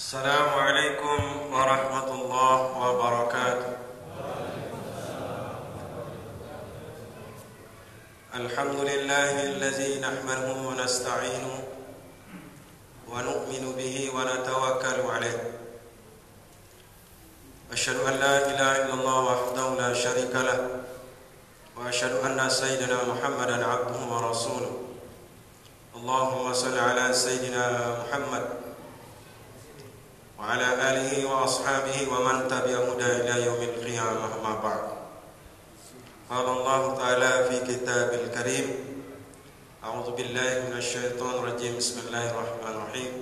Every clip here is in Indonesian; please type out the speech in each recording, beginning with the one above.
السلام عليكم ورحمة الله وبركاته. الحمد لله الذي نحمده ونستعينه ونؤمن به ونتوكل عليه. أشهد أن لا إله إلا الله وحده لا شريك له وأشهد أن سيدنا محمدا عبده ورسوله. اللهم صل على سيدنا محمد وعلى آله وأصحابه ومن تبع هدى إلى يوم القيامة ما بعد. قال الله تعالى في كتاب الكريم أعوذ بالله من الشيطان الرجيم. بسم الله الرحمن الرحيم.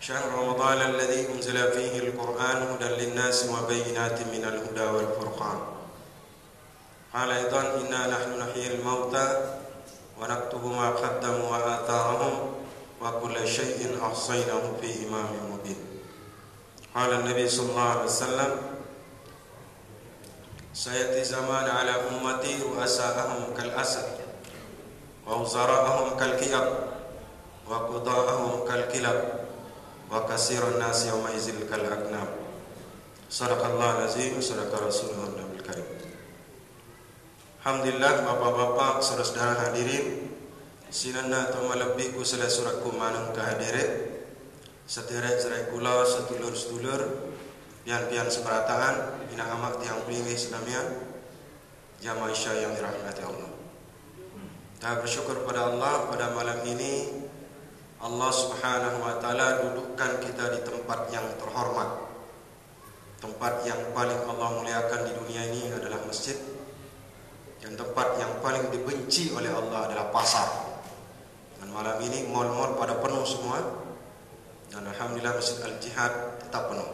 شهر رمضان الذي أنزل فيه القرآن هدى للناس وبينات من الهدى والفرقان. قال أيضا إنا نحن نحيي الموتى ونكتب ما قدموا وآثارهم. وكل شيء أحصيناه في إمام مبين. قال النبي صلى الله عليه وسلم سيأتي زمان على أمتي رؤساءهم كالأسد ووزراءهم كالكئب وقضاءهم كالكلب وكثير الناس يومئذ كالأكنام صدق الله العظيم صدق رسوله النبي الكريم. Alhamdulillah bapak-bapak saudara-saudara hadirin. Sinana atau malebih ku sela surat ku manung kehadirin setirai cerai kula setulur-setulur pian-pian seberataan ina amak tiang pilih Islamian jamaah isya yang dirahmati Allah. Kita bersyukur pada Allah pada malam ini Allah subhanahu wa ta'ala dudukkan kita di tempat yang terhormat. Tempat yang paling Allah muliakan di dunia ini adalah masjid. Yang tempat yang paling dibenci oleh Allah adalah pasar. Malam ini mal-mal pada penuh semua. Dan alhamdulillah Masjid Al-Jihad tetap penuh.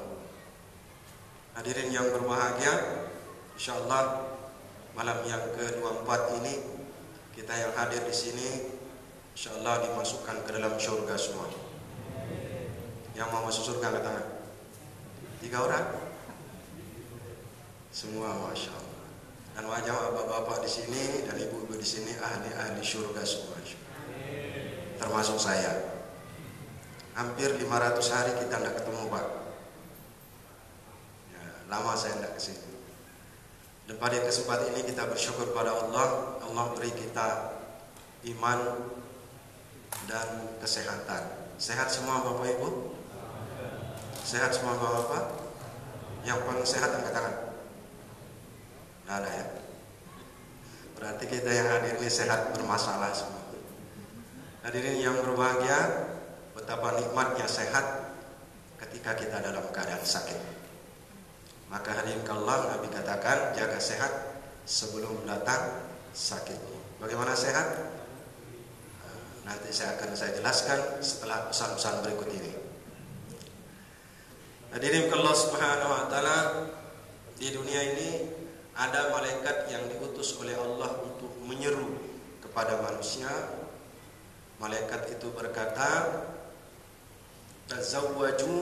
Hadirin yang berbahagia, insyaallah malam yang ke-24 ini kita yang hadir di sini insyaallah dimasukkan ke dalam surga semua. Yang mau masuk surga angkat tangan. Tiga orang? Semua masya Allah dan wajah bapak-bapak di sini dan ibu-ibu di sini ahli-ahli surga semua. Termasuk saya. Hampir 500 hari kita tidak ketemu Pak. Ya, lama saya tidak ke sini. Dan pada kesempatan ini kita bersyukur pada Allah. Allah beri kita iman dan kesehatan. Sehat semua Bapak Ibu? Sehat semua Bapak-bapak? Yang paling sehat angkat tangan. Nggak ada ya. Berarti kita yang hadir ini sehat bermasalah semua. Hadirin yang berbahagia, betapa nikmatnya sehat ketika kita dalam keadaan sakit. Maka hadirin Allah Nabi katakan jaga sehat sebelum datang sakit. Bagaimana sehat? Nanti saya akan saya jelaskan setelah pesan-pesan berikut ini. Hadirin Allah Subhanahu wa taala di dunia ini ada malaikat yang diutus oleh Allah untuk menyeru kepada manusia. Malaikat itu berkata, "Tazawwaju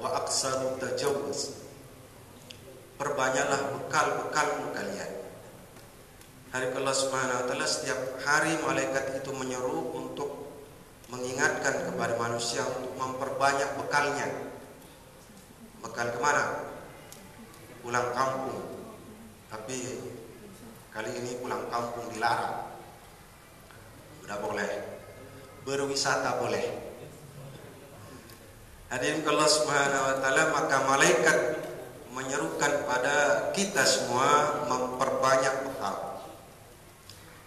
wa aksaru tajawuz." Perbanyaklah bekal-bekalmu kalian. Hari Allah Subhanahu wa taala setiap hari malaikat itu menyeru untuk mengingatkan kepada manusia untuk memperbanyak bekalnya. Bekal ke mana? Pulang kampung, tapi kali ini pulang kampung dilarang. Udah boleh. Berwisata boleh. Hadirin Allah Subhanahu wa taala maka malaikat menyerukan pada kita semua memperbanyak bekal.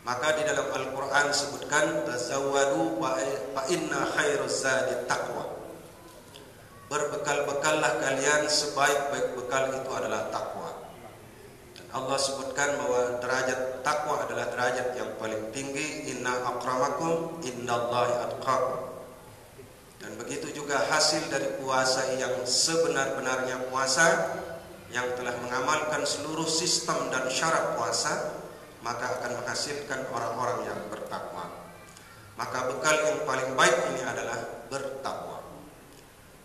Maka di dalam Al-Qur'an sebutkan tazawwadu fa inna khairuz zadi taqwa. Berbekal-bekallah kalian sebaik-baik bekal itu adalah takwa. Allah sebutkan bahwa derajat takwa adalah derajat yang paling tinggi. Inna akramakum innallahi atqakum. Dan begitu juga hasil dari puasa yang sebenar-benarnya puasa yang telah mengamalkan seluruh sistem dan syarat puasa maka akan menghasilkan orang-orang yang bertakwa. Maka bekal yang paling baik ini adalah bertakwa.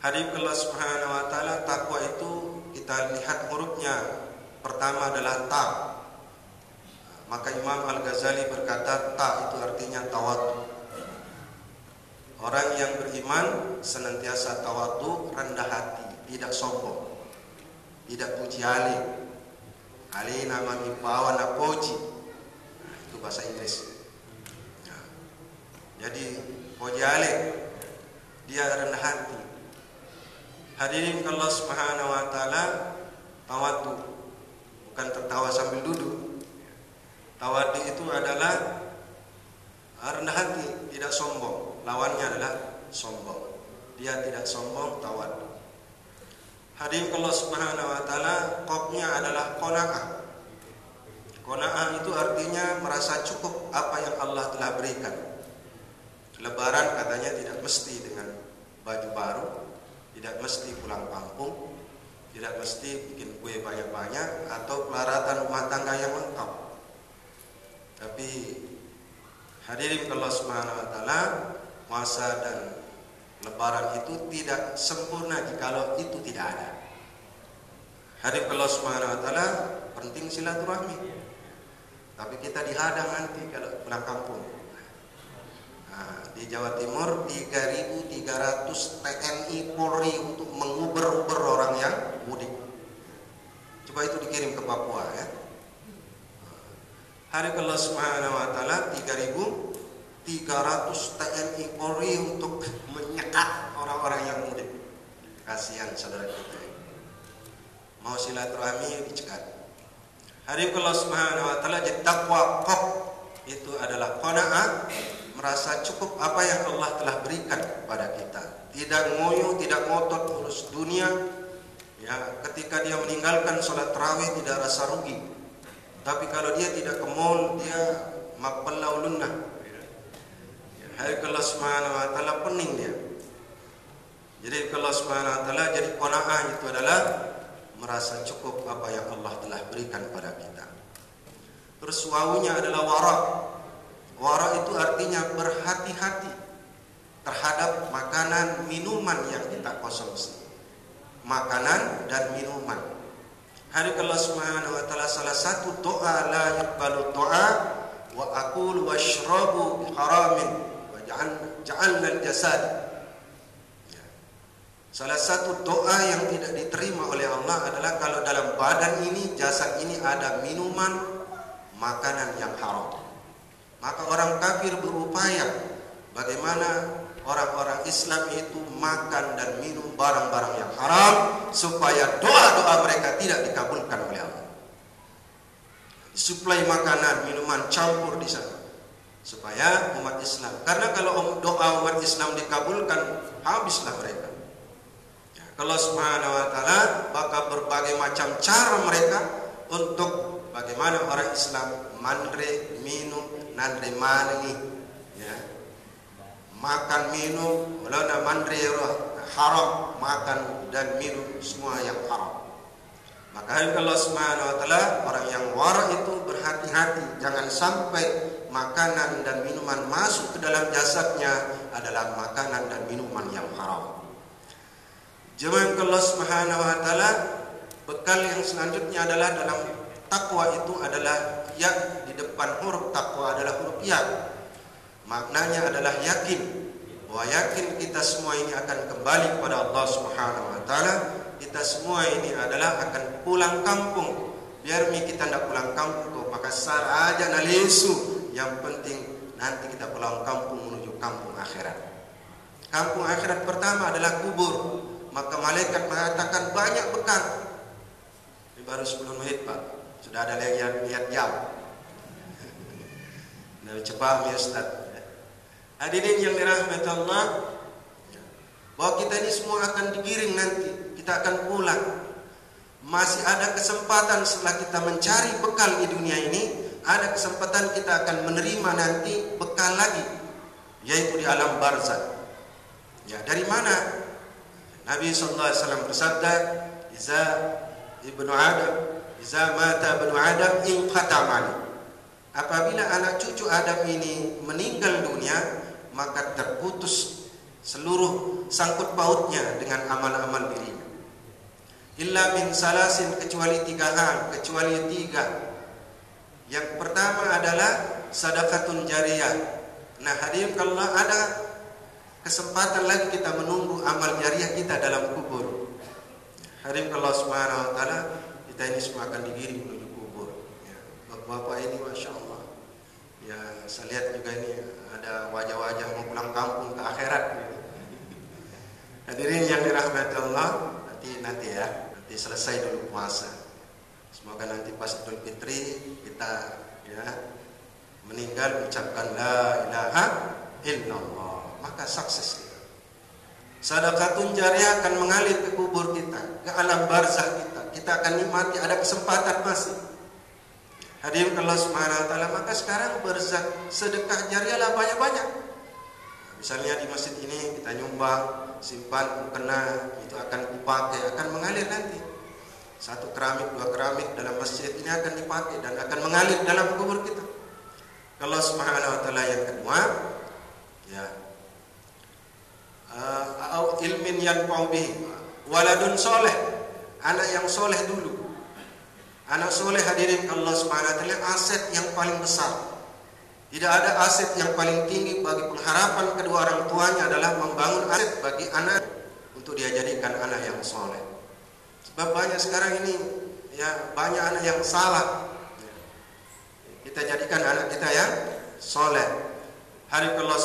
Hadis Allah Subhanahu wa taala takwa itu kita lihat hurufnya Pertama adalah ta. Maka Imam Al-Ghazali berkata ta itu artinya tawadu. Orang yang beriman senantiasa tawadu, rendah hati, tidak sombong, tidak puji ali. Ali nama mipawan apoji. Nah, itu bahasa Inggris. Nah, jadi puji ali, dia rendah hati. Hadirin Allah Subhanahu wa taala tawadu bukan tertawa sambil duduk. Tawadu itu adalah rendah hati, tidak sombong lawannya adalah sombong. Dia tidak sombong, tawadu. Hadirin Allah Subhanahu wa taala, koknya adalah qanaah. Qanaah itu artinya merasa cukup apa yang Allah telah berikan. Lebaran katanya tidak mesti dengan baju baru, tidak mesti pulang kampung, tidak mesti bikin kue banyak-banyak atau pelaratan rumah tangga yang lengkap. Tapi hadirin Allah Subhanahu wa taala, puasa dan lebaran itu tidak sempurna jikalau itu tidak ada. Hari Allah Subhanahu wa taala penting silaturahmi. Tapi kita dihadang nanti kalau pulang kampung. Nah, di Jawa Timur 3.300 TNI Polri untuk menguber-uber orang yang mudik. Coba itu dikirim ke Papua ya. Hari Allah Subhanahu wa taala 3000 300 TNI Polri untuk menyekat orang-orang yang mudik. Kasihan saudara kita. Mau silaturahmi dicekat. Hari Allah Subhanahu wa taala jadi kok itu adalah qanaah merasa cukup apa yang Allah telah berikan kepada kita. Tidak ngoyo, tidak ngotot urus dunia. Ya, ketika dia meninggalkan sholat tarawih tidak rasa rugi. Tapi kalau dia tidak ke mall, dia mapelau lunnah Hai Allah Subhanahu wa taala pening dia. Jadi Allah Subhanahu wa jadi qanaah itu adalah merasa cukup apa yang Allah telah berikan pada kita. Terus wawunya adalah wara. Wara itu artinya berhati-hati terhadap makanan minuman yang kita konsumsi. Makanan dan minuman. Hari Allah Subhanahu wa taala salah satu doa la yaqbalu doa wa aqulu washrabu haramin ja'alna jasad ya. Salah satu doa yang tidak diterima oleh Allah adalah kalau dalam badan ini, jasad ini ada minuman, makanan yang haram. Maka orang kafir berupaya bagaimana orang-orang Islam itu makan dan minum barang-barang yang haram supaya doa-doa mereka tidak dikabulkan oleh Allah. Suplai makanan, minuman campur di sana supaya umat Islam. Karena kalau doa umat Islam dikabulkan, habislah mereka. Ya, kalau Subhanahu wa taala bakal berbagai macam cara mereka untuk bagaimana orang Islam mandre minum nandre mani ya. Makan minum wala mandre haram makan dan minum semua yang haram. Maka Allah Subhanahu wa taala orang yang wara itu berhati-hati jangan sampai makanan dan minuman masuk ke dalam jasadnya adalah makanan dan minuman yang haram. Jemaah Allah Subhanahu wa taala bekal yang selanjutnya adalah dalam takwa itu adalah ya di depan huruf takwa adalah huruf ya. Maknanya adalah yakin bahwa yakin kita semua ini akan kembali kepada Allah Subhanahu wa taala. Kita semua ini adalah akan pulang kampung. Biar mi kita tidak pulang kampung, maka sar aja nalesu yang penting nanti kita pulang kampung menuju kampung akhirat. Kampung akhirat pertama adalah kubur. Maka malaikat mengatakan banyak bekal. Ini baru 10 menit Pak. Sudah ada yang lihat jam. Nah, cepat ya Ustaz. Hadirin yang dirahmati Allah, bahwa kita ini semua akan digiring nanti. Kita akan pulang. Masih ada kesempatan setelah kita mencari bekal di dunia ini ada kesempatan kita akan menerima nanti bekal lagi yaitu di alam barzah. Ya, dari mana? Nabi sallallahu alaihi wasallam bersabda, "Iza ibnu Adam, iza mata ibnu Adam in qatamani." Apabila anak cucu Adam ini meninggal dunia, maka terputus seluruh sangkut pautnya dengan amal-amal dirinya. Illa min salasin kecuali tiga hal, kecuali tiga yang pertama adalah sadaqatun jariyah. Nah, hadirin kalau ada kesempatan lagi kita menunggu amal jariah kita dalam kubur. Hari Allah Subhanahu wa taala kita ini semua akan digiring menuju kubur. Ya. Bapak-bapak ini masya Allah. Ya saya lihat juga ini ada wajah-wajah mau pulang kampung ke akhirat. Hadirin yang dirahmati Allah, nanti nanti ya, nanti selesai dulu puasa. Semoga nanti pas Idul Fitri kita ya meninggal ucapkan la ilaha illallah maka sukses kita. Sadaqatun jariah akan mengalir ke kubur kita, ke alam barzah kita. Kita akan nikmati ada kesempatan masih. Hadirin Allah Subhanahu wa taala, maka sekarang berzak sedekah jariah lah banyak-banyak. Misalnya di masjid ini kita nyumbang, simpan mukena, itu akan dipakai, akan mengalir nanti. Satu keramik, dua keramik dalam masjid ini akan dipakai dan akan mengalir dalam kubur kita. Allah Subhanahu wa taala yang kedua, ya, uh, ilmin yang waladun soleh anak yang soleh dulu. Anak soleh hadirin Allah ta'ala aset yang paling besar. Tidak ada aset yang paling tinggi bagi pengharapan kedua orang tuanya adalah membangun aset bagi anak untuk dia jadikan anak yang soleh. Sebab banyak sekarang ini ya banyak anak yang salah. Kita jadikan anak kita yang soleh. Hari Allah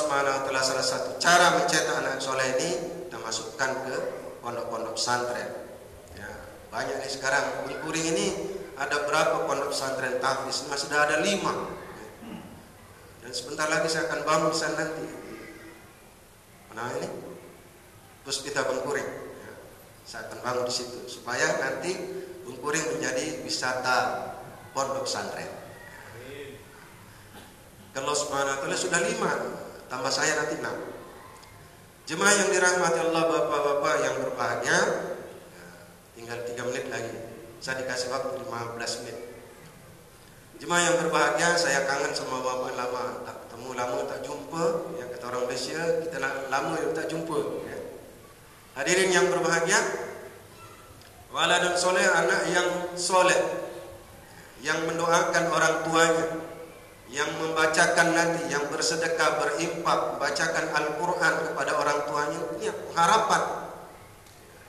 taala salah satu cara mencetak anak soleh ini kita masukkan ke pondok-pondok pesantren. Ya, banyak nih sekarang di Kuring ini ada berapa pondok pesantren tahfiz? Masih sudah ada lima. Dan sebentar lagi saya akan bangun di sana nanti. Mana ini? Puspita Bengkuring. Ya, saya akan bangun di situ supaya nanti Bengkuring menjadi wisata pondok pesantren. Allah Subhanahu sudah lima, tambah saya nanti enam. Jemaah yang dirahmati Allah Bapak-bapak yang berbahagia, tinggal tiga menit lagi. Saya dikasih waktu 15 menit. Jemaah yang berbahagia, saya kangen sama Bapak lama tak ketemu, lama tak jumpa. Ya kata orang Malaysia, kita lama yang tak jumpa. Ya. Hadirin yang berbahagia, waladun soleh anak yang soleh, yang mendoakan orang tuanya, yang membacakan nanti, yang bersedekah, berimpak, membacakan Al-Quran kepada orang tuanya, ini harapan.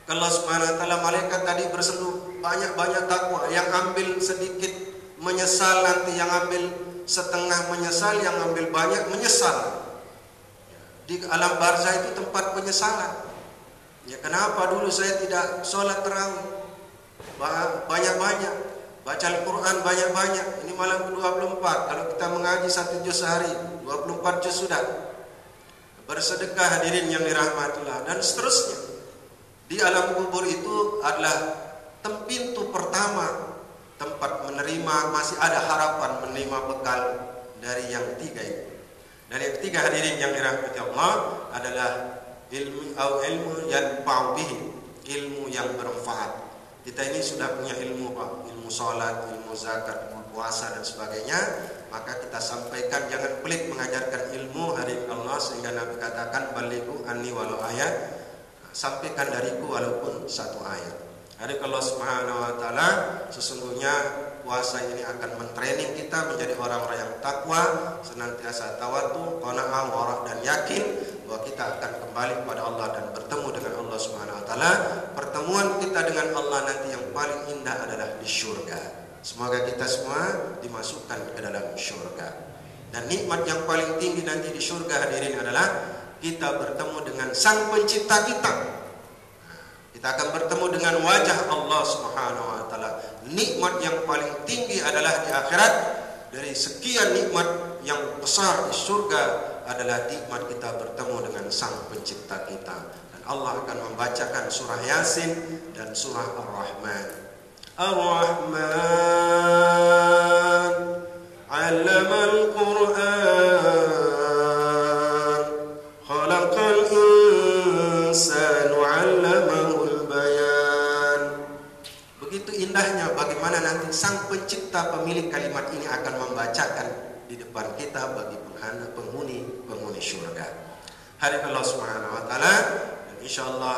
Kalau subhanahu wa ta'ala malaikat tadi berseru banyak-banyak takwa, yang ambil sedikit menyesal nanti, yang ambil setengah menyesal, yang ambil banyak menyesal. Di alam barzah itu tempat penyesalan. Ya kenapa dulu saya tidak sholat terawih? Banyak-banyak. Baca Al-Quran banyak-banyak. Ini malam ke-24 Kalau kita mengaji satu juz sehari 24 juz sudah. Bersedekah hadirin yang dirahmatilah Dan seterusnya Di alam kubur itu adalah Pintu pertama Tempat menerima Masih ada harapan menerima bekal Dari yang tiga itu Dan yang ketiga hadirin yang dirahmati Allah Adalah ilmu atau ilmu yang bihi Ilmu yang bermanfaat kita ini sudah punya ilmu Pak, ilmu sholat, ilmu zakat, ilmu puasa dan sebagainya. Maka kita sampaikan jangan pelit mengajarkan ilmu hari Allah sehingga Nabi katakan baliku ani walau ayat. Sampaikan dariku walaupun satu ayat. Hari Allah Subhanahu wa taala sesungguhnya puasa ini akan mentraining kita menjadi orang-orang yang takwa, senantiasa tawadu, qanaah, warah dan yakin bahwa kita akan kembali kepada Allah dan bertemu dengan Allah Subhanahu wa taala. Pertemuan kita dengan Allah nanti yang paling indah adalah di surga. Semoga kita semua dimasukkan ke dalam surga. Dan nikmat yang paling tinggi nanti di surga hadirin adalah kita bertemu dengan Sang Pencipta kita. Kita akan bertemu dengan wajah Allah Subhanahu wa taala. Nikmat yang paling tinggi adalah di akhirat dari sekian nikmat yang besar di surga adalah nikmat kita bertemu dengan Sang Pencipta kita. Dan Allah akan membacakan surah Yasin dan surah Ar-Rahman. Ar-Rahman 'allama al-Qur'an bagaimana nanti Sang Pencipta pemilik kalimat ini akan membacakan di depan kita bagi penghuni penghuni syurga. Hari Allah Subhanahu wa taala dan insyaallah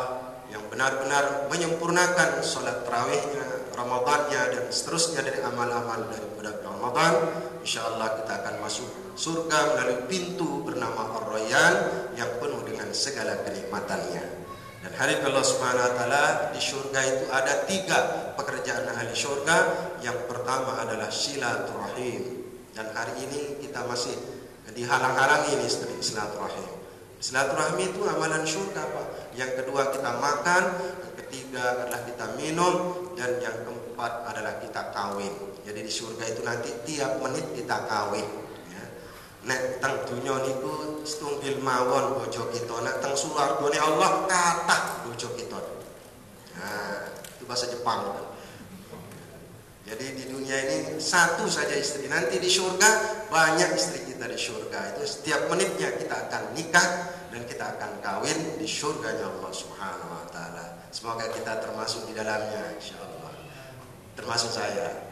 yang benar-benar menyempurnakan salat tarawihnya, Ramadannya dan seterusnya dari amal-amal dari bulan Ramadan, insyaallah kita akan masuk surga melalui pintu bernama Ar-Rayyan yang penuh dengan segala kenikmatannya. Dan hari Allah Subhanahu wa taala di surga itu ada tiga pekerjaan ahli surga. Yang pertama adalah silaturahim. Dan hari ini kita masih dihalang-halangi ini silaturahim. Silaturahmi itu amalan surga Pak. Yang kedua kita makan, yang ketiga adalah kita minum, dan yang keempat adalah kita kawin. Jadi di surga itu nanti tiap menit kita kawin nek teng dunya niku setunggal mawon bojo kita. Nek teng swargane Allah kathah bojo kita. Nah itu bahasa Jepang. Jadi di dunia ini satu saja istri. Nanti di surga banyak istri kita di surga itu setiap menitnya kita akan nikah dan kita akan kawin di surganya Allah Subhanahu wa taala. Semoga kita termasuk di dalamnya insyaallah termasuk saya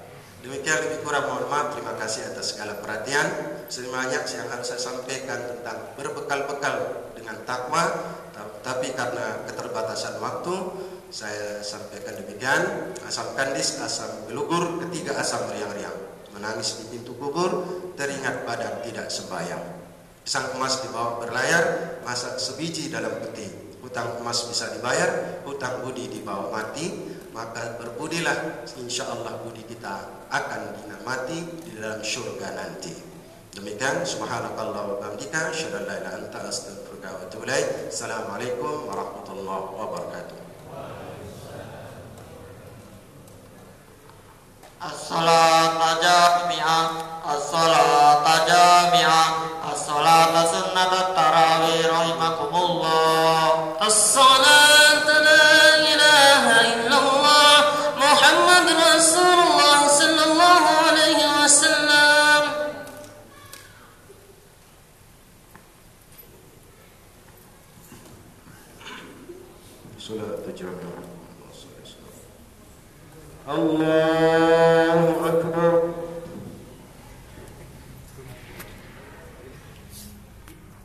Demikian lebih kurang mohon maaf. Terima kasih atas segala perhatian. Sebanyak yang harus saya sampaikan tentang berbekal-bekal dengan takwa. Tapi karena keterbatasan waktu, saya sampaikan demikian. Asam kandis, asam gelugur, ketiga asam riang-riang. Menangis di pintu kubur, teringat badan tidak sembahyang. Pisang emas dibawa berlayar, masak sebiji dalam peti. Hutang emas bisa dibayar, hutang budi dibawa mati maka berbudilah insya Allah budi kita akan dinamati di dalam syurga nanti. Demikian subhanakallah wa bihamdika asyhadu an la ilaha anta astaghfiruka wa atubu ilaik. Assalamualaikum warahmatullahi wabarakatuh. As-salata jami'ah As-salata jami'ah As-salata sunnat tarawih rahimakumullah